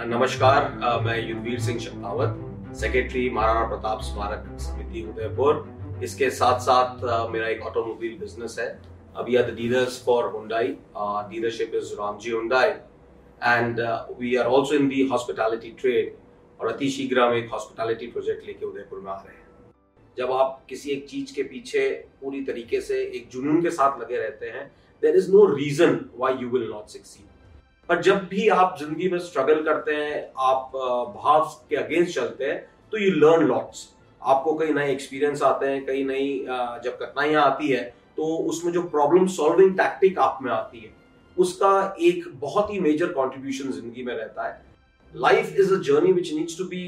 नमस्कार मैं युद्धवीर सिंह शक्तावत सेक्रेटरी महाराणा प्रताप स्मारक समिति उदयपुर। इसके साथ साथ मेरा एक ऑटोमोबाइल बिज़नेस है। We are the dealers for Hyundai dealership is Ramji Hyundai and we are also in the hospitality trade और अति शीघ्र हम एक हॉस्पिटैलिटी प्रोजेक्ट लेके उदयपुर में आ रहे हैं। जब आप किसी एक चीज़ के पीछे पूरी तरीके से एक जुनून के साथ लगे रहते हैं there is no reason why you will not succeed पर जब भी आप ज़िंदगी में स्ट्रगल करते हैं, आप भाव के अगेंस्ट चलते हैं तो यू लर्न लॉट्स आपको कई नए एक्सपीरियंस आते हैं कई नई जब कठिनाइयाँ आती है तो उसमें जो प्रॉब्लम सॉल्विंग टैक्टिक आप में आती है, उसका एक बहुत ही मेजर कॉन्ट्रीब्यूशन ज़िंदगी में रहता है. Life is a journey which needs to be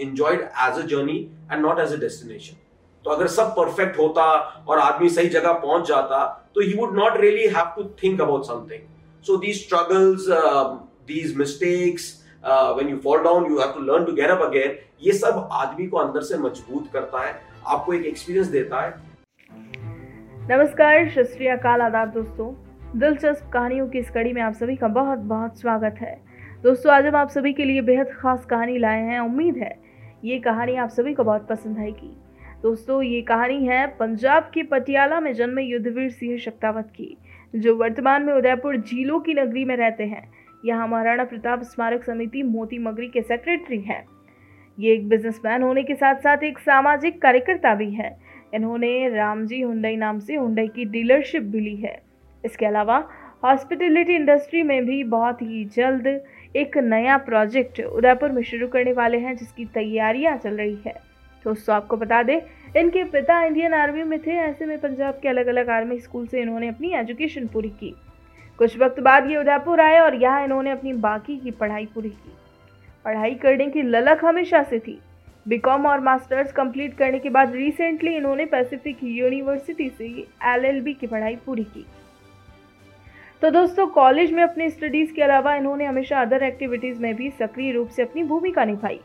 enjoyed as a journey and not as a destination तो अगर सब परफेक्ट होता और आदमी सही जगह पहुँच जाता तो he would not really have to think about something So these struggles, uh, these mistakes, uh, when you fall down, you have to learn to get up again. ये सब आदमी को अंदर से मज़बूत करता है आपको एक एक्सपीरियंस देता है। नमस्कार श्री अकाल आदाब दोस्तों। दिलचस्प कहानियों की इस कड़ी में आप सभी का बहुत बहुत स्वागत है। दोस्तों आज हम आप सभी के लिए बेहद खास कहानी लाए हैं उम्मीद है ये कहानी आप सभी को बहुत पसंद आएगी। दोस्तों ये कहानी है पंजाब के पटियाला में जन्मे युद्धवीर सिंह शक्तावत की। जो वर्तमान में उदयपुर झीलों की नगरी में रहते हैं। यहाँ महाराणा प्रताप स्मारक समिति मोती मगरी के सेक्रेटरी हैं। ये एक बिजनेसमैन होने के साथ साथ एक सामाजिक कार्यकर्ता भी है। इन्होंने रामजी हुंडई नाम से हुंडई की डीलरशिप भी ली है। इसके अलावा हॉस्पिटलिटी इंडस्ट्री में भी बहुत ही जल्द एक नया प्रोजेक्ट उदयपुर में शुरू करने वाले हैं, जिसकी तैयारियाँ चल रही है। दोस्तों, आपको बता दें इनके पिता इंडियन आर्मी में थे, ऐसे में पंजाब के अलग अलग आर्मी स्कूल से इन्होंने अपनी एजुकेशन पूरी की। कुछ वक्त बाद ये उदयपुर आए और यहाँ इन्होंने अपनी बाकी की पढ़ाई पूरी की। पढ़ाई करने की ललक हमेशा से थी। बीकॉम और मास्टर्स कंप्लीट करने के बाद रिसेंटली इन्होंने पैसिफिक यूनिवर्सिटी से एलएलबी की पढ़ाई पूरी की। तो दोस्तों कॉलेज में अपनी स्टडीज़ के अलावा इन्होंने हमेशा अदर एक्टिविटीज़ में भी सक्रिय रूप से अपनी भूमिका निभाई।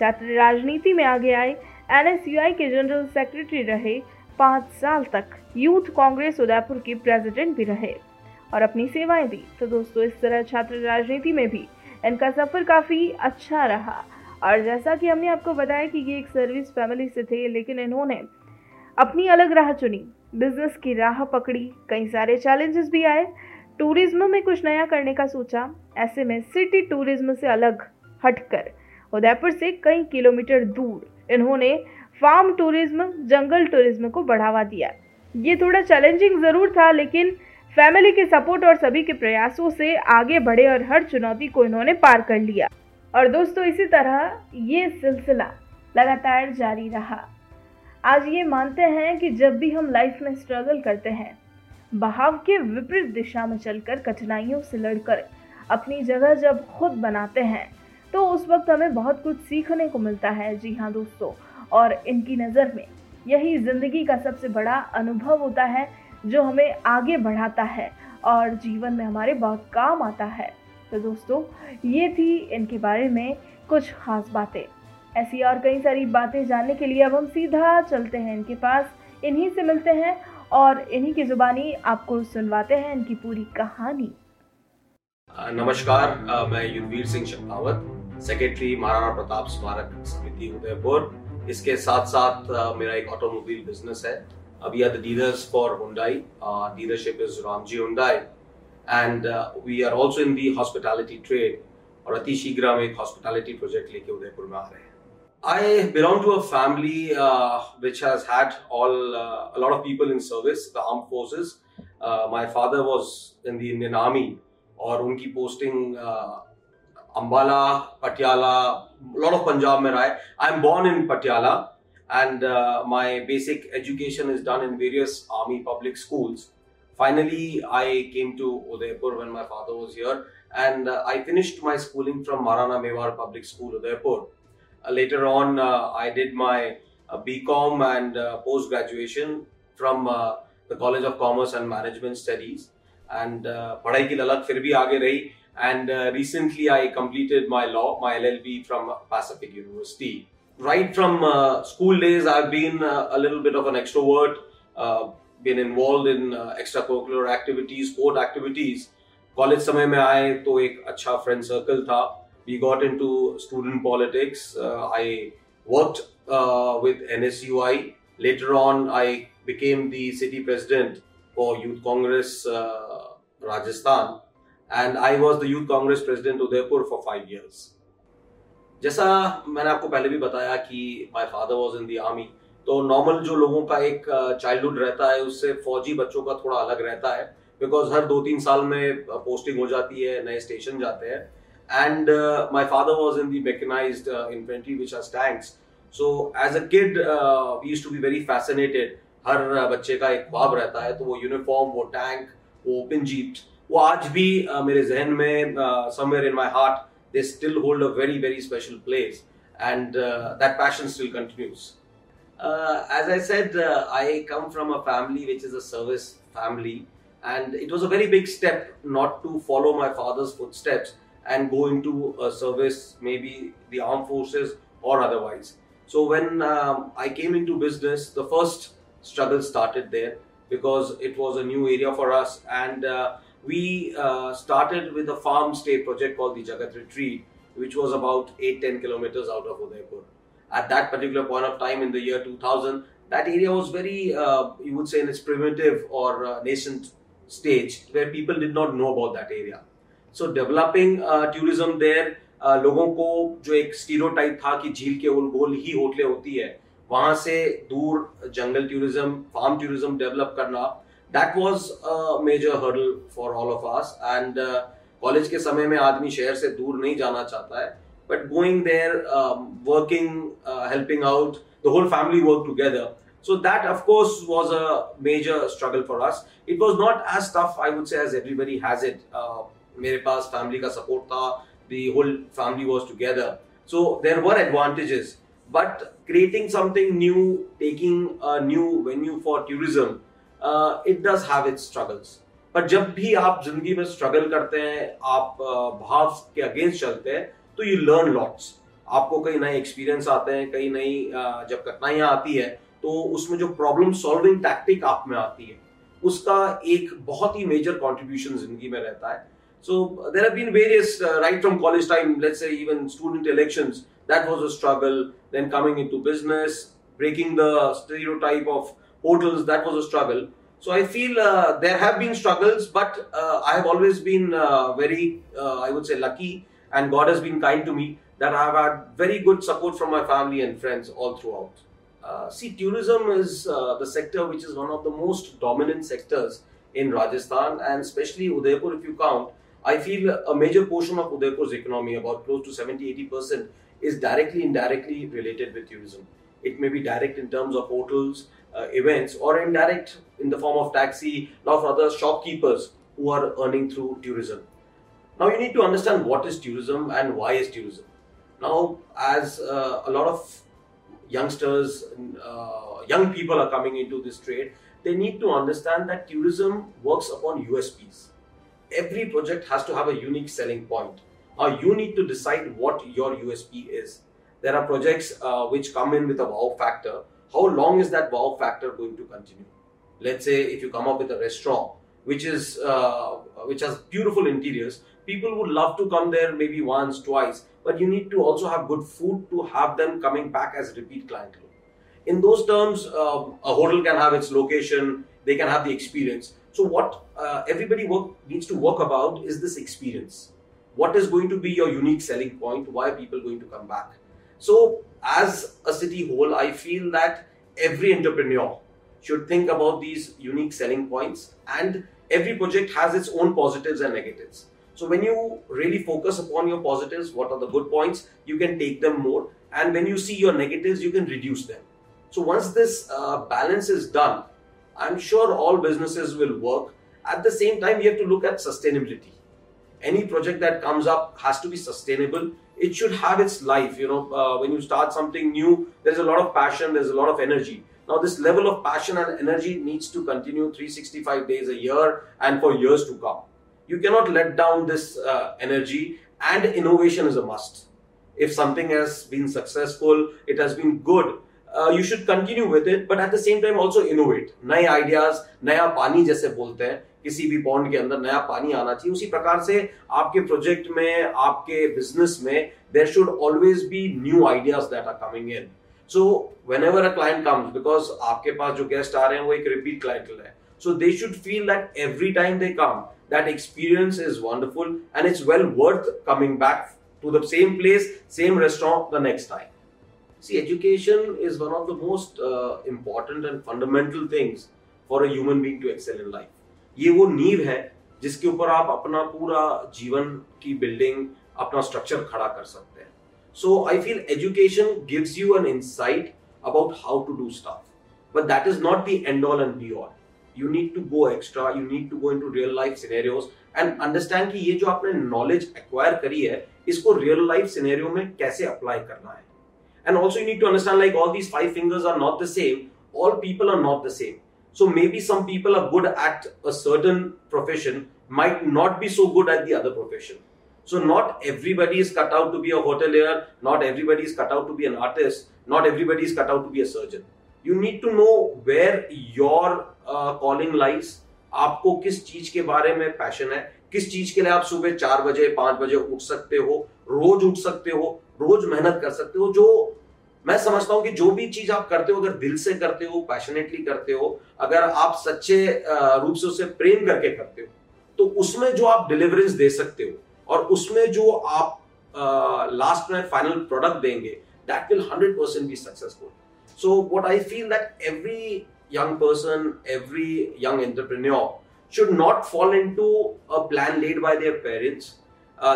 छात्र राजनीति में आगे आए एनएसयूआई के जनरल सेक्रेटरी रहे पाँच साल तक। यूथ कांग्रेस उदयपुर के प्रेसिडेंट भी रहे। और अपनी सेवाएँ दी। तो दोस्तों, इस तरह छात्र राजनीति में भी इनका सफ़र काफ़ी अच्छा रहा। और जैसा कि हमने आपको बताया कि ये एक सर्विस फैमिली से थे, लेकिन इन्होंने अपनी अलग राह चुनी। बिज़नेस की राह पकड़ी। कई सारे चैलेंजेस भी आए। टूरिज़्म में कुछ नया करने का सोचा। ऐसे में सिटी टूरिज़्म से अलग हटकर उदयपुर से कई किलोमीटर दूर इन्होंने फार्म टूरिज़्म जंगल टूरिज़्म को बढ़ावा दिया। ये थोड़ा चैलेंजिंग ज़रूर था, लेकिन फैमिली के सपोर्ट और सभी के प्रयासों से आगे बढ़े और हर चुनौती को इन्होंने पार कर लिया। और दोस्तों, इसी तरह ये सिलसिला लगातार जारी रहा। आज ये मानते हैं कि जब भी हम लाइफ में स्ट्रगल करते हैं, बहाव के विपरीत दिशा में चलकर कठिनाइयों से लड़कर अपनी जगह जब खुद बनाते हैं तो उस वक्त हमें बहुत कुछ सीखने को मिलता है। जी हाँ दोस्तों, और इनकी नज़र में यही ज़िंदगी का सबसे बड़ा अनुभव होता है, जो हमें आगे बढ़ाता है और जीवन में हमारे बहुत काम आता है। तो दोस्तों, ये थी इनके बारे में कुछ खास बातें। ऐसी और कई सारी बातें जानने के लिए अब हम सीधा चलते हैं इनके पास। इन्हीं से मिलते हैं और इन्हीं की ज़ुबानी आपको सुनवाते हैं इनकी पूरी कहानी। नमस्कार मैं युद्धवीर सिंह शक्तावत सेक्रेटरी महाराणा प्रताप स्मारक समिति उदयपुर। इसके साथ साथ मेरा एक ऑटोमोबाइल बिज़नेस है। We are the dealers for Hyundai dealership is Ramji Hyundai and we are also in the hospitality trade और अति शीघ्र हम एक हॉस्पिटैलिटी प्रोजेक्ट लेके उदयपुर में आ रहे हैं। A family uh, which has had all uh, a lot of people in service, the armed forces. Uh, my father was in the Indian Army, और उनकी posting Ambala, Patiala, a lot of Punjab mein raha I'm born in Patiala and uh, my basic education is done in various army public schools. Finally, I came to Udaipur when my father was here and uh, I finished my schooling from Marana Mewar Public School, Udaipur. Uh, later on, uh, I did my uh, BCom and uh, post graduation from uh, the College of Commerce and Management Studies. And uh, पढ़ाई की ललक फिर भी आगे रही and uh, recently I completed my law, my LLB from Pacific University. Right from uh, school days, I've been uh, a little bit of an extrovert, uh, been involved in uh, extracurricular activities, sport activities. College समय में आए तो एक अच्छा friend circle था we got into student politics. Uh, I worked uh, with NSUI. Later on, I became the city president for Youth Congress uh, Rajasthan, And I was the youth Congress president Udaipur for five years जैसा मैंने आपको पहले भी बताया कि my father was in the army तो normal जो लोगों का एक uh, चाइल्डहुड रहता है, उससे फौजी बच्चों का थोड़ा अलग रहता है बिकॉज़ हर दो तीन साल में uh, पोस्टिंग हो जाती है, नए स्टेशन जाते हैं। And my father was in the दैकनाइज infantry which are tanks so as a kid we to be very fascinated her uh, बच्चे का एक भाव रहता है तो वो यूनिफॉर्म वो टैंक वो ओपन जीप वो आज भी uh, मेरे जहन में somewhere in my heart they still hold a very very special place and that passion still continues as I said, uh, I come from a family which is a service family, and it was a very big step not to follow my father's footsteps and go into a service, maybe the armed forces or otherwise. So when um, I came into business, the first struggle started there because it was a new area for us, and uh, we uh, started with a farm stay project called the Jagat Retreat, which was about 8-10 kilometers out of Udaipur. At that particular point of time in the year 2000, that area was very, uh, you would say, in its primitive or uh, nascent stage, where people did not know about that area. So developing tourism there लोगों को जो एक stereotype था कि झील के उल गोल ही होटलें होती है वहां से दूर जंगल टूरिज्म फार्म टूरिज्म डेवलप करना That was a major hurdle for all of us and college के समय में आदमी शहर से दूर नहीं जाना चाहता है but going there working helping out the whole family work together So that, of course, was a major struggle for us. It was not as tough, I would say, as everybody has it. Uh, मेरे पास family का support था the whole family was together so there were advantages but creating something new taking a new venue for tourism it does have its struggles पर जब भी आप ज़िंदगी में struggle करते हैं, आप uh, भाव के अगेंस्ट चलते हैं तो यू लर्न लॉट्स आपको कई नए एक्सपीरियंस आते हैं, कई नई uh, जब कठिनाइयाँ आती है तो उसमें जो प्रॉब्लम सॉल्विंग टैक्टिक आप में आती है, उसका एक बहुत ही मेजर कॉन्ट्रीब्यूशन ज़िंदगी में रहता है. So there have been various right from college time let's say even student election that was a struggle then coming in to business breaking the off hotels, that was a struggle. So I feel uh, there have been struggles, but uh, I have always been uh, very, uh, I would say, lucky, and God has been kind to me that I have had very good support from my family and friends all throughout. Uh, see, tourism is the sector which is one of the most dominant sectors in Rajasthan, and especially Udaipur, if you count, I feel a major portion of Udaipur's economy, about close to 70 80%, is directly and indirectly related with tourism. It may be direct in terms of hotels, uh, events, or indirect in the form of taxi, lot of other shopkeepers who are earning through tourism. Now, you need to understand what is tourism and why is tourism. Now, as uh, a lot of youngsters, uh, young people are coming into this trade, they need to understand that tourism works upon USPs every project has to have a unique selling point. Now you need to decide what your USP is. There are projects uh, which come in with a wow factor. How long is that wow factor going to continue? Let's say if you come up with a restaurant which is uh, which has beautiful interiors, people would love to come there maybe once, twice, but you need to also have good food to have them coming back as repeat clientele. In those terms, um, a hotel can have its location, they can have the experience so what uh, everybody work, needs to work about is this experience. What is going to be your unique selling point? Why are people going to come back? So as a city whole, I feel that every entrepreneur should think about these unique selling points and every project has its own positives and negatives. So when you really focus upon your positives, what are the good points, you can take them more. And when you see your negatives, you can reduce them. So once this uh, balance is done, I'm sure all businesses will work. At the same time, we have to look at sustainability Any project that comes up has to be sustainable. It should have its life. You know, uh, when you start something new, there's a lot of passion, there's a lot of energy. Now, this level of passion and energy needs to continue 365 days a year and for years to come. You cannot let down this uh, energy, and innovation is a must. If something has been successful, it has been good, you should continue with it but at the same time also innovate नए ideas नया पानी जैसे बोलते हैं किसी भी bond के अंदर नया पानी आना चाहिए। उसी प्रकार से आपके प्रोजेक्ट में आपके बिज़नेस में there should always be new ideas that are coming in so whenever a client comes because आपके पास जो गेस्ट आ रहे हैं वो एक रिपीट क्लाइंट है। So they should feel that every time they come that experience is wonderful and it's well worth coming back to the same place same restaurant the next time see education is one of the most uh, and fundamental things for for a human being to excel in. ये वो नींव है जिसके ऊपर आप अपना पूरा जीवन की बिल्डिंग अपना स्ट्रक्चर खड़ा कर सकते हैं। So I feel education gives you an insight about how to do staff but that is not the end all and be all you need to go extra you need to go in to real life scenarios and understand कि ये जो आपने knowledge acquire करी है, इसको real life scenario में कैसे apply करना है। And also you need to understand like all these five fingers are not the same all people are not the same So maybe some people are good at a certain profession, might not be so good at the other profession. So not everybody is cut out to be a hotelier, not everybody is cut out to be an artist, not everybody is cut out to be a surgeon. You need to know where your uh, calling lies. आपको किस चीज़ के बारे में passion है किस चीज़ के लिए आप सुबह चार बजे पाँच बजे उठ सकते हो रोज उठ सकते हो रोज मेहनत कर सकते हो जो मैं समझता हूँ कि जो भी चीज़ आप करते हो, अगर दिल से करते हो पैशनेटली करते हो, अगर आप सच्चे रूप से उसे प्रेम करके करते हो तो उसमें जो आप डिलीवरेंस दे सकते हो और उसमें जो आप लास्ट में फाइनल प्रोडक्ट देंगे that will hundred percent be successful so what I feel that every young person every young entrepreneur should not fall in to a plan led by their parents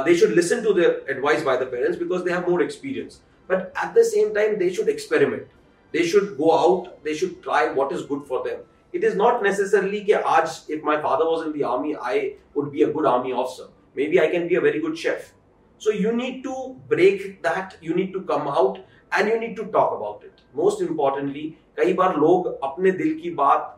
they should listen to their advice by the parents because they have more experience But at the same time, they should experiment. They should go out. They should try what is good for them. It is not necessarily that aaj, if my father was in the army, I would be a good army officer. Maybe I can be a very good chef. So you need to break that. You need to come out and you need to talk about it. Most importantly, कई बार लोग अपने दिल की बात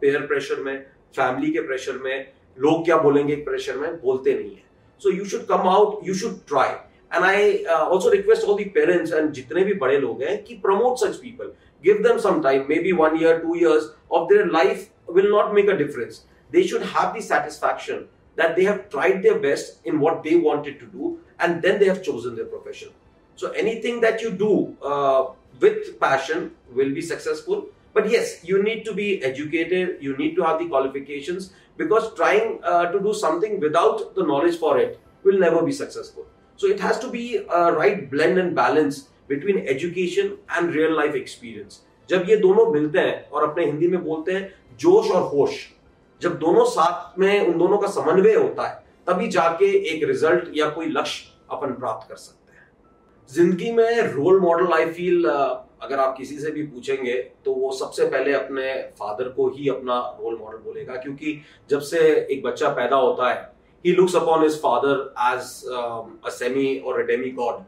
peer pressure में family के pressure में लोग क्या बोलेंगे प्रेशर में बोलते नहीं है so you should come out you should try And I uh, also request all the parents and जितने भी बड़े लोग हैं कि promote such people. Give them some time, maybe one year, two years of their life will not make a difference. They should have the satisfaction that they have tried their best in what they wanted to do and then they have chosen their profession. So anything that you do uh, with passion will be successful. But yes, you need to be educated, you need to have the qualifications because trying uh, to do something without the knowledge for it will never be successful. So it has to be a right blend and balance between education and real life experience. जब ये दोनों मिलते हैं और अपने हिंदी में बोलते हैं, जोश और होश, जब दोनों साथ में उन दोनों का समन्वय होता है, तभी जाके एक रिज़ल्ट या कोई लक्ष्य अपन प्राप्त कर सकते हैं ज़िंदगी में रोल मॉडल आई फील अगर आप किसी से भी पूछेंगे तो वो सबसे पहले अपने फादर को ही अपना रोल मॉडल बोलेगा, क्योंकि जब से एक बच्चा पैदा होता है he looks upon his father as um, a semi or a demigod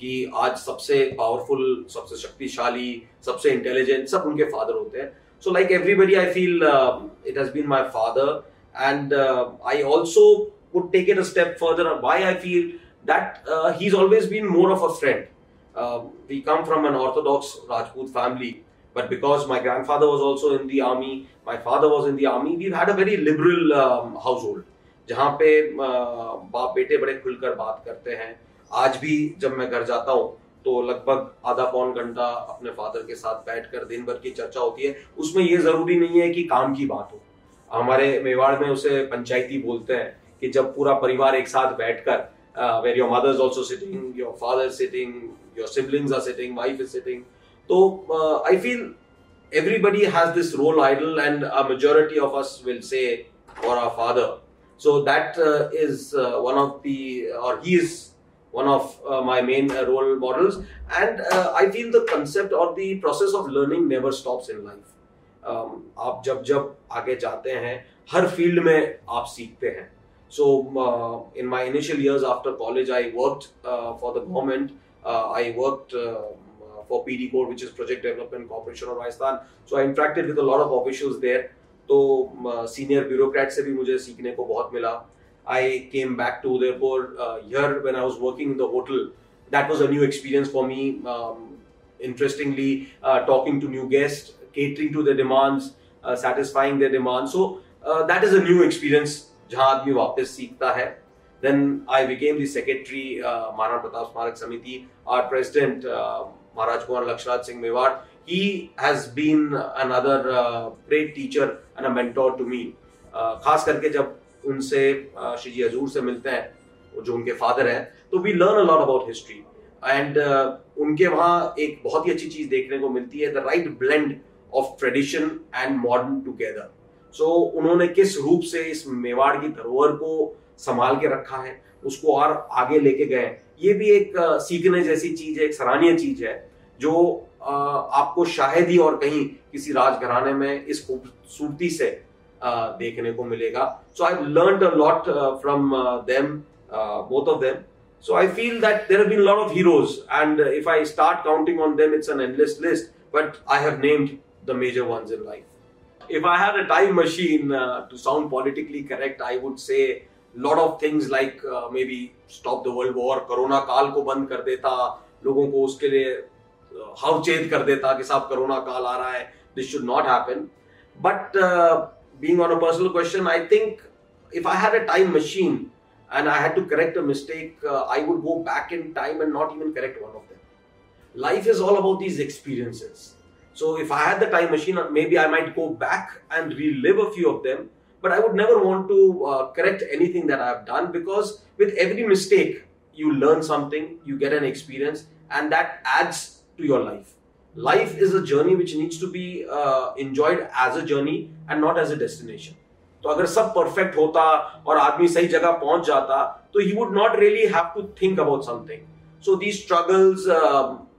कि आज सबसे पावरफुल सबसे शक्तिशाली सबसे इंटेलिजेंट सब उनके फादर होते हैं so like everybody I feel it has been my father and I also would take it a step further why i feel that uh, he's always been more of a friend uh, we come from an orthodox rajput family but because my grandfather was also in the army my father was in the army we've had a very liberal um, household जहाँ पे बाप बेटे बड़े खुलकर बात करते हैं। आज भी जब मैं घर जाता हूँ तो लगभग आधा पौन घंटा अपने फादर के साथ बैठकर दिन भर की चर्चा होती है। उसमें ये ज़रूरी नहीं है कि काम की बात हो। हमारे मेवाड़ में उसे पंचायती बोलते हैं कि जब पूरा परिवार एक साथ बैठकर where your mother also sitting your father sitting your siblings are sitting wife is sitting तो I feel everybody has this role idol and a majority of us will say, for our father. So that uh, is uh, one of the, or he is one of uh, my main role models. And I feel the concept or the process of learning never stops in life. Um, आप जब जब आगे जाते हैं हर field में आप सीखते हैं so uh, in my initial years after college i worked uh, for the government uh, i worked for pd code which is project development corporation of rajasthan so i interacted with a lot of officials there तो senior bureaucrat से भी मुझे सीखने को बहुत मिला। I came back to Udaipur here when I was working in the hotel that was a new experience for me interestingly talking to new guest catering to their demands satisfying their demands so that is a new experience जहाँ आदमी वापस सीखता है। Then I became the secretary Maharana Pratap Smarak Samiti our president Maharaj Kumar Lakshnath Singh Mewar he has been another uh, great teacher and a mentor to me. Uh, खास करके जब उनसे uh, Shri जी हजूर से मिलते हैं जो उनके फादर हैं तो we learn a lot about history and उनके वहाँ एक बहुत ही अच्छी चीज़ देखने को मिलती है the right blend of tradition and modern together so उन्होंने किस रूप से इस मेवाड़ की धरोहर को संभाल के रखा है उसको और आगे लेके गए ये भी एक सीखने जैसी चीज़ है एक सराहनीय चीज़ है जो आपको शायद ही और कहीं किसी राजघराने में इस खूबसूरती से देखने को मिलेगा। So I learn lot from them both of them so I feel that there been lot of heroes and if I start counting on them it's an endless list but I have named the major ones in life if I had a time machine to sound politically correct I would say lot of things like maybe stop the world war corona काल को बंद कर देता, लोगों को उसके लिए howchet kar deta ki sahab corona kaal aa raha hai this should not happen. But uh, being on a personal question i think if i had a time machine and i had to correct a mistake uh, i would go back in time and not even correct one of them. Life is all about these experiences. So if i had the time machine maybe i might go back and relive a few of them but i would never want to uh, correct anything that i have done because with every mistake you learn something you get an experience and that adds to your life. Life is a journey which needs to be uh, enjoyed as a journey and not as a destination. तो अगर सब perfect होता और आदमी सही जगह पहुँच जाता तो he would not really have to think about something so these struggles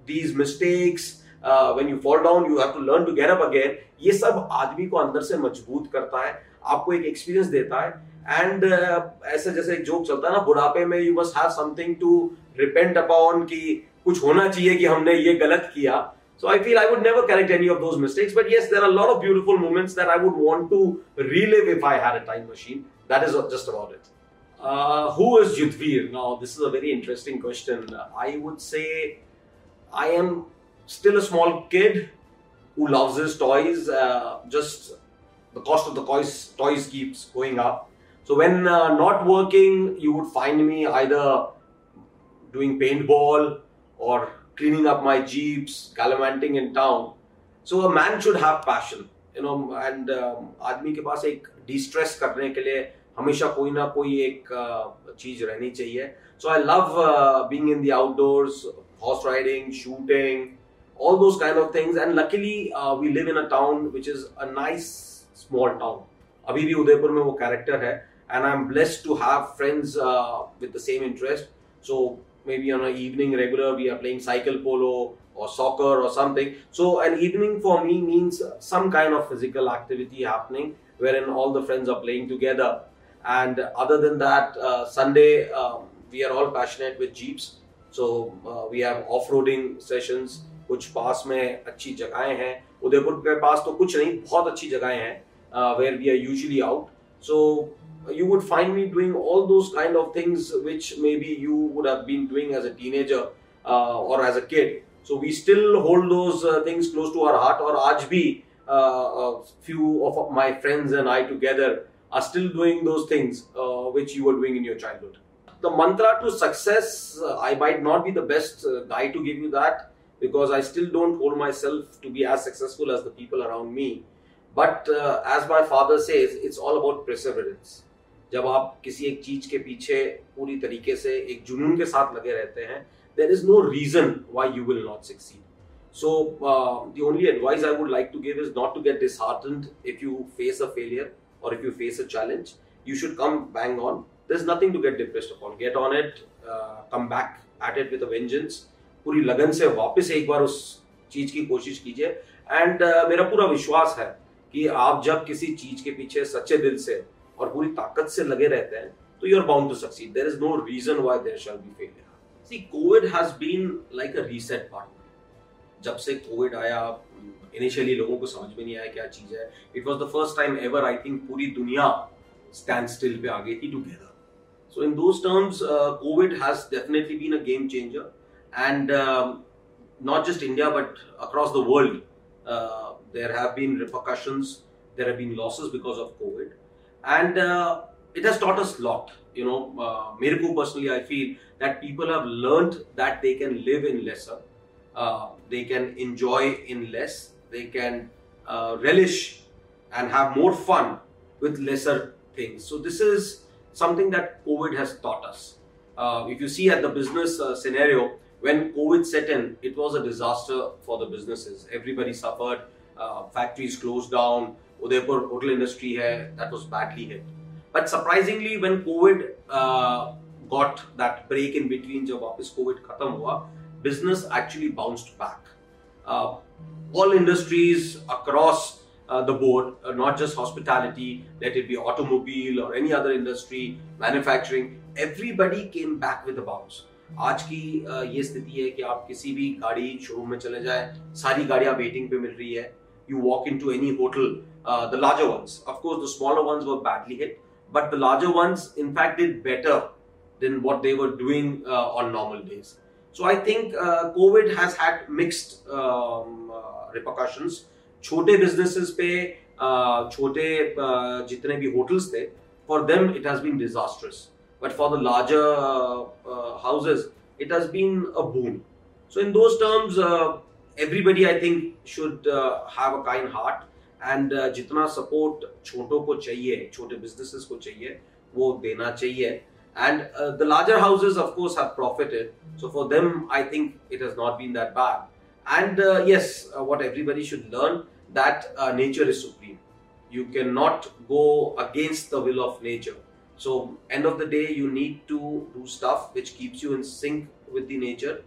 these mistakes when you fall down you have to learn to get up again ये सब आदमी को अंदर से मज़बूत करता है आपको एक एक्सपीरियंस देता है एंड uh, ऐसे जैसे एक जोक चलता है ना बुढ़ापे में you must have something to repent upon कि कुछ होना चाहिए कि हमने ये गलत किया So I feel I would never correct any of those mistakes. But yes, there are a lot of beautiful moments that I would want to relive if I had a time machine. That is just about it. Uh, who is Yudhvir? Now, this is a very interesting question. I would say I am still a small kid who loves his toys. Uh, just the cost of the toys, toys keeps going up. So when uh, not working, you would find me either doing paintball or cleaning up my jeeps, gallivanting in town. So a man should have passion, you know, and um, आदमी के पास एक distress करने के लिए हमेशा कोई ना कोई एक uh, चीज रहनी चाहिए So I love uh, being in the outdoors, horse riding, shooting, all those kind of things. And luckily, uh, we live in a town which is a nice small town अभी भी उदयपुर में वो character है and I am blessed to have friends with the same interest so maybe on an evening regular we are playing cycle polo or soccer or something so an evening for me means some kind of physical activity happening wherein all the friends are playing together and other than that uh, sunday um, we are all passionate with jeeps so uh, we have off-roading sessions कुछ पास में अच्छी जगहें हैं उदयपुर के पास तो कुछ नहीं बहुत अच्छी जगहें हैं where we are usually out so you would find me doing all those kind of things which maybe you would have been doing as a teenager uh, or as a kid so we still hold those uh, things close to our heart or aaj uh, a few of my friends and I together are still doing those things uh, which you were doing in your childhood the mantra to success uh, I might not be the best uh, guy to give you that because I still don't hold myself to be as successful as the people around me. But uh, as my father says, it's all about perseverance. जब आप किसी एक चीज़ के पीछे पूरी तरीके से एक जुनून के साथ लगे रहते हैं there is no reason why you will not succeed so only advice I would like to give is not to get this if you face a failure और if you face a challenge you should come bang on there is nothing to get depressed upon get on it come back at it with vengeance पूरी लगन से वापस एक बार उस चीज़ की कोशिश कीजिए। एंड uh, मेरा पूरा विश्वास है कि आप जब किसी चीज़ के पीछे सच्चे दिल से और पूरी ताकत से लगे रहते हैं तो you are bound to succeed there is no reason why there shall be failure see covid has been like a reset partner जब से कोविड आया इनिशियली लोगों को समझ में नहीं आया क्या चीज़ है। It was the first time ever I think पूरी दुनिया स्टैंड स्टिल पे आ गई थी together so in those terms covid has definitely been a game changer not just India but across the world, uh, there have been repercussions, there have been losses because of COVID. And uh, it has taught us a lot. You know, uh, Mirku personally, I feel that people have learned that they can live in lesser, uh, they can enjoy in less, they can uh, relish and have more fun with lesser things. So this is something that COVID has taught us. Uh, if you see at the business uh, scenario, when COVID set in, it was a disaster for the businesses. Everybody suffered. Uh, factories closed down. Udaipur hotel industry hai, that was badly hit. But surprisingly, when COVID uh, got that break in between, जब वापस COVID खत्म हुआ, business actually bounced back. Uh, all industries across uh, the board, uh, not just hospitality, let it be automobile or any other industry, manufacturing, everybody came back with a bounce. आज की uh, ये स्थिति है कि आप किसी भी गाड़ी शोरूम में चले जाए सारी गाड़ियाँ वेटिंग पे मिल रही है you walk into any hotel The larger ones of course the smaller ones were badly hit but the larger ones in fact did better than what they were doing uh, on normal days. So I think uh, COVID has had mixed um, uh, repercussions. छोटे businesses पे छोटे जितने भी hotels थे for them it has been disasters but for the larger houses it has been a boom so in those terms everybody I think should uh, have a kind heart and uh, जितना support छोटों को चाहिए छोटे businesses को चाहिए वो देना चाहिए and the larger houses of course have profited so for them I think it has not been that bad and yes what everybody should learn that uh, nature is supreme. You cannot go against the will of nature. So, end of the day, you need to do stuff which keeps you in sync with the nature.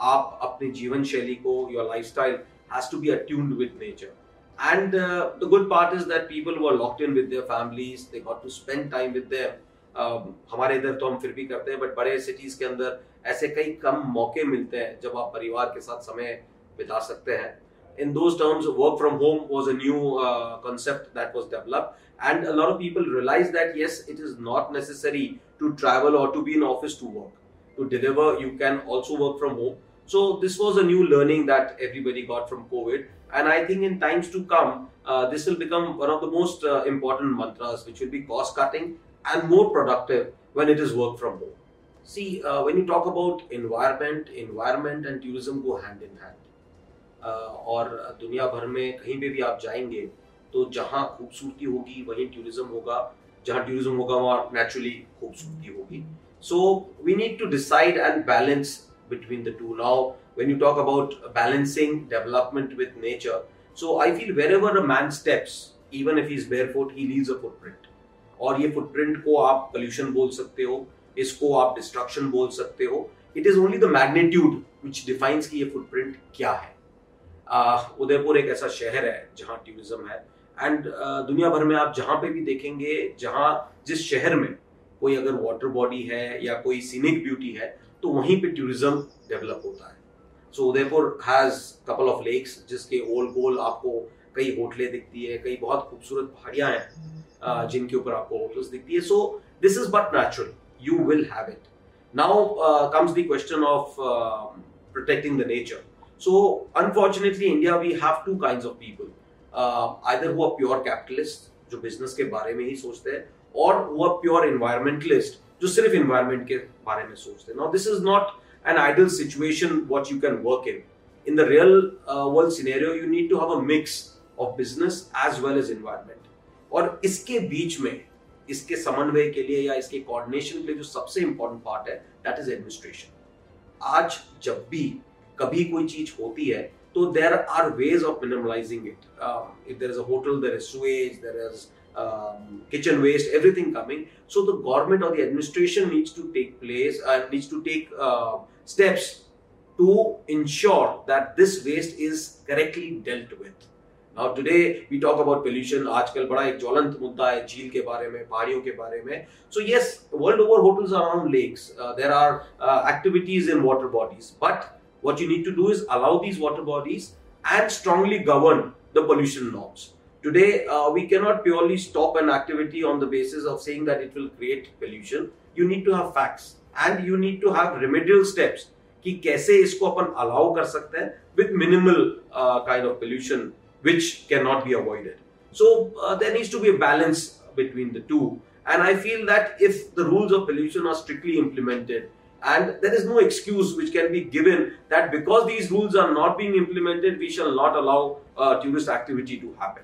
आप अपने जीवन शैली को your lifestyle has to be attuned with nature. And uh, the good part is that people were locked in with their families. They got to spend time with them. Uh, हमारे इधर तो हम फिर भी करते हैं बट बड़े cities के अंदर ऐसे कई कम मौके मिलते हैं जब आप परिवार के साथ समय बिता सकते हैं in those terms, work from home was a new uh, concept that was developed. And a lot of people realized that yes, it is not necessary to travel or to be in office to work. To deliver, you can also work from home. So this was a new learning that everybody got from COVID. And I think in times to come, uh, this will become one of the most uh, important mantras, which will be cost cutting and more productive when it is work from home. See, uh, when you talk about environment, environment and tourism go hand in hand. और दुनिया भर में कहीं पे भी आप जाएंगे तो जहाँ खूबसूरती होगी वहीं टूरिज्म होगा जहाँ टूरिज्म होगा वहाँ नेचुरली खूबसूरती होगी so we need to decide and balance between the two. Now, when you talk about balancing development with nature, so I feel wherever a man steps, even if he's barefoot, he leaves a footprint. और ये footprint को आप pollution बोल सकते हो इसको आप destruction बोल सकते हो It is only the magnitude which defines कि ये footprint क्या है उदयपुर एक ऐसा शहर है जहाँ टूरिज़्म है एंड दुनिया भर में आप जहाँ पे भी देखेंगे जहाँ जिस शहर में कोई अगर वाटर बॉडी है या कोई सीनिक ब्यूटी है तो वहीं पे टूरिज़्म डेवलप होता है so Udaipur has couple of lakes जिसके ओल गोल आपको कई होटलें दिखती है कई बहुत खूबसूरत पहाड़ियाँ हैं जिनके ऊपर आपको होटल्स दिखती है। So this is but natural you will have it now comes the question of protecting the nature So, unfortunately, India, we have two kinds of people. Uh, either who are pure capitalists, जो business के बारे में ही सोचते हैं, और who are environmentalist जो सिर्फ़ environment के बारे में सोचते हैं. Now, this is not an ideal situation what you can work in. In the real uh, world scenario, you need to have a mix of business as well as environment. और इसके बीच में इसके समन्वय के लिए या इसके कोऑर्डिनेशन के लिए जो सबसे इंपॉर्टेंट पार्ट है दैट इज एडमिनिस्ट्रेशन आज जब भी कभी कोई चीज होती है तो there are ways of minimalizing it if there is a hotel there is sewage there is kitchen waste, everything coming. So the government or the administration needs to take place and uh, needs to take uh, steps to ensure that this waste is correctly dealt with. Now today we talk about pollution. आजकल बड़ा एक ज्वलंत मुद्दा है झील के बारे में पहाड़ियों के बारे में So yes, world over hotels are around lakes. Uh, there are uh, activities in water bodies, but what you need to do is allow these water bodies and strongly govern the pollution norms. Today, uh, we cannot purely stop an activity on the basis of saying that it will create pollution. You need to have facts and you need to have remedial steps कि कैसे इसको अपन allow कर सकते हैं with minimal uh, kind of pollution which cannot be avoided. So uh, there needs to be a balance between the two and i feel that if the rules of pollution are strictly implemented and there is no excuse which can be given that because these rules are not being implemented we shall not allow uh, tourist activity to happen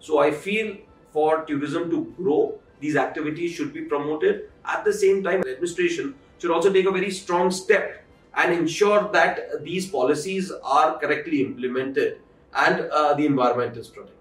so i feel for tourism to grow these activities should be promoted at the same time the administration should also take a very strong step and ensure that these policies are correctly implemented and uh, the environment is protected.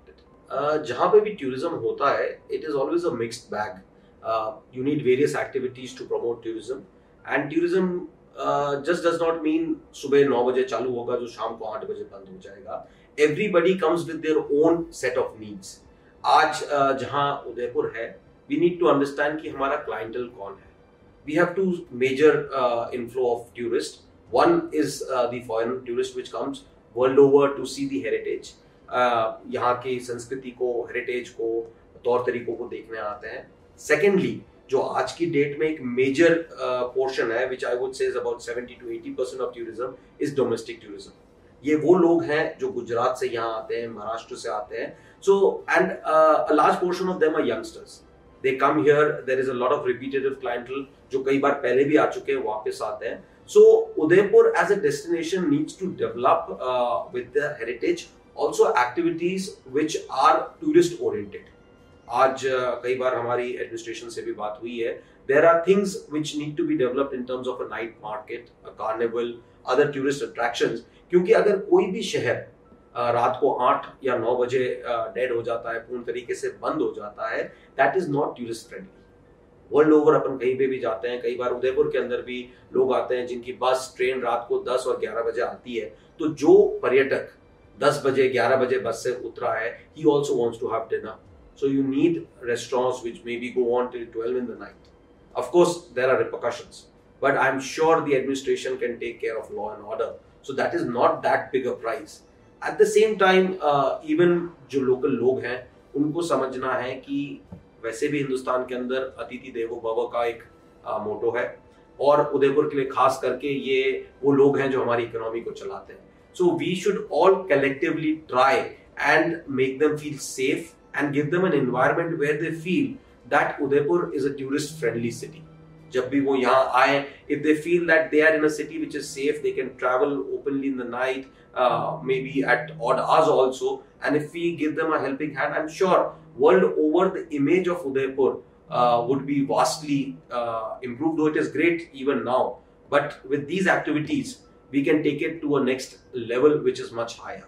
Uh, जहाँ पे भी tourism होता है, it is always a mixed bag. Uh, you need various activities to promote tourism, and tourism uh, just does not mean सुबह नौ बजे चालू होगा जो शाम को आठ बजे बंद हो जाएगा. Everybody comes with their own set of needs. आज uh, जहाँ उदयपुर है, we need to understand कि हमारा clientele कौन है. We have two major uh, inflow of tourists. One is uh, the foreign tourist which comes world over to see the heritage यहाँ की संस्कृति को हेरिटेज को तौर तरीकों को देखने आते हैं। सेकेंडली जो आज की डेट में एक मेजर पोर्शन uh, है which I would say about 70 to 80 percent of tourism is domestic tourism ये वो लोग हैं जो गुजरात से यहाँ आते हैं महाराष्ट्र से आते हैं। So and large portion of them are youngsters they come here there is a lot of repetitive clientele जो कई बार पहले भी आ चुके हैं वापस आते हैं। So Udaipur as a destination needs to develop with the heritage also activities which are tourist oriented. आज uh, कई बार हमारी एडमिनिस्ट्रेशन से भी बात हुई है। There are things which need to be developed in terms of a night market carnival other tourist attraction क्योंकि अगर कोई भी शहर uh, रात को आठ या नौ बजे डेड uh, हो जाता है पूर्ण तरीके से बंद हो जाता है that is not tourist friendly world over अपन कहीं पे भी जाते हैं कई बार उदयपुर के अंदर भी लोग आते हैं जिनकी बस ट्रेन रात को 10 और 11 बजे आती है। तो जो पर्यटक 10 बजे 11 बजे बस से उतरा है ही also wants to have dinner so you need restaurants which may be go on till 12 in the night are repercussions but i'm sure the administration can take care of law and order. So that is not that big a price. At the same time uh, even जो local लोग हैं उनको समझना है कि वैसे भी हिंदुस्तान के अंदर अतिथि देवो भव का एक मोटो है। और उदयपुर के लिए खास करके ये वो लोग हैं जो हमारी इकोनॉमी को चलाते हैं। So we should all collectively try and make them feel safe and give them an environment where they feel that Udaipur is a tourist friendly city जब भी वो यहाँ आए if they feel that they are in a city which is safe they can travel openly in the night may be at odd hours also and if we give them a helping hand I am sure world over, the image of Udaipur uh, would be vastly uh, improved, though it is great even now. But with these activities, we can take it to a next level which is much higher.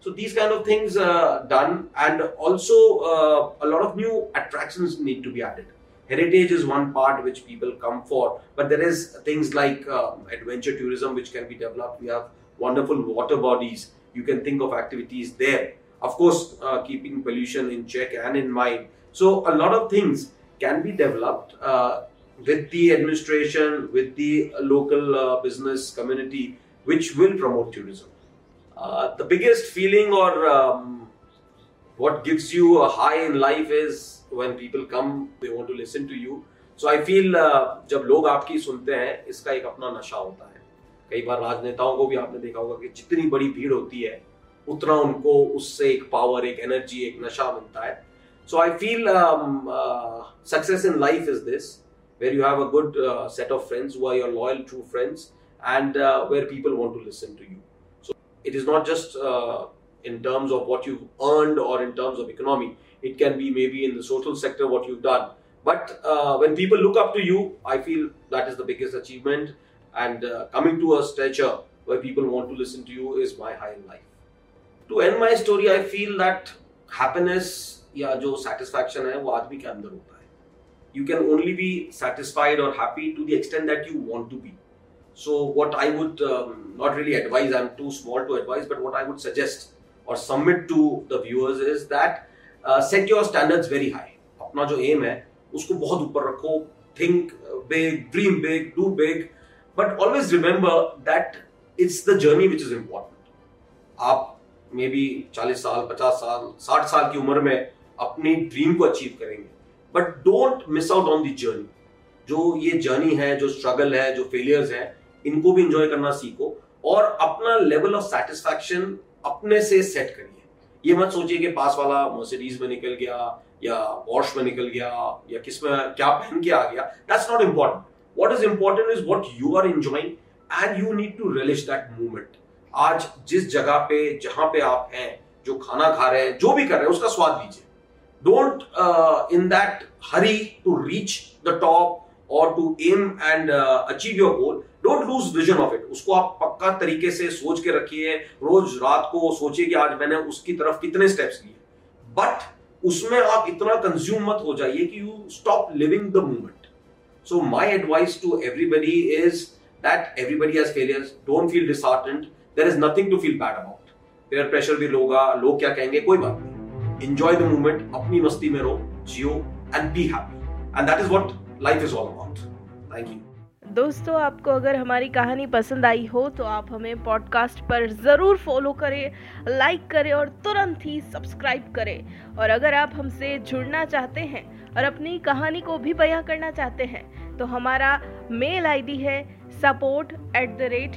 So these kind of things uh, done, and also uh, a lot of new attractions need to be added. Heritage is one part which people come for, but there is things like um, adventure tourism which can be developed. We have wonderful water bodies. You can think of activities there of course uh, keeping pollution in check and in mind so a lot of things can be developed uh, with the administration with the local uh, business community which will promote tourism uh, the biggest feeling or um, what gives you a high in life is when people come they want to listen to you so i feel uh, जब लोग आपकी सुनते हैं इसका एक अपना नशा होता है कई बार राजनेताओं को भी आपने देखा होगा कि जितनी बड़ी भीड़ होती है उतना उनको उससे एक पावर एक एनर्जी एक नशा मिलता है so I feel success in life is this where you have a good uh, set of friends who are your loyal true friends and uh, where people want to listen to you so it is not just uh, in terms of what you've earned or in terms of economy it can be maybe in the social sector what you've done but uh, when people look up to you i feel that is the biggest achievement and uh, coming to a stature where people want to listen to you is my high in life To end my story I feel that happiness या जो satisfaction है वो आदमी के अंदर होता है। You can only be satisfied और happy to the extent that you want to be so what i would um, not really advise i'm too small to advise but what i would suggest or submit to the viewers is that uh, set your standards very high. अपना जो aim है उसको बहुत ऊपर रखो। Think big dream big do big but always remember that it's the journey which is important आप may be चालीस साल, पचास साल, साठ साल की उम्र में अपनी ड्रीम को अचीव करेंगे। But don't miss out on the journey जो ये जर्नी है, जो स्ट्रगल है, जो फेलियर्स है, इनको भी इंजॉय करना सीखो और अपना लेवल ऑफ़ सेटिस्फैक्शन अपने से सेट करिए। ये मत सोचिए कि पास वाला मर्सिडीज में निकल गया या वॉश में निकल गया या किसमें, क्या पहन के आ गया। That's not important what is important is what you are enjoying and you need to relish that movement आज जिस जगह पे, जहाँ पे आप हैं, जो खाना खा रहे हैं, जो भी कर रहे हैं, उसका स्वाद लीजिए। Don't in that hurry to reach the top और to aim and achieve your goal don't lose vision of it उसको आप पक्का तरीके से सोच के रखिए। रोज रात को सोचिए कि आज मैंने उसकी तरफ़ कितने स्टेप्स लिए बट उसमें आप इतना कंज्यूम मत हो जाइए कि you stop living the movement so my advice to everybody is that everybody has failures don't feel disheartened there is nothing to feel bad about peer pressure भी लोगा, लोग क्या कहेंगे? कोई बात नहीं। एंजॉय द मूवमेंट अपनी मस्ती में रहो, जियो and be happy and that is what life is all about thank you दोस्तों, आपको अगर हमारी कहानी पसंद आई हो तो आप हमें पॉडकास्ट पर ज़रूर फॉलो करें लाइक करें और तुरंत ही सब्सक्राइब करें। और अगर आप हमसे जुड़ना चाहते हैं और अपनी कहानी को भी बयां करना चाहते हैं तो हमारा मेल आईडी है support at the rate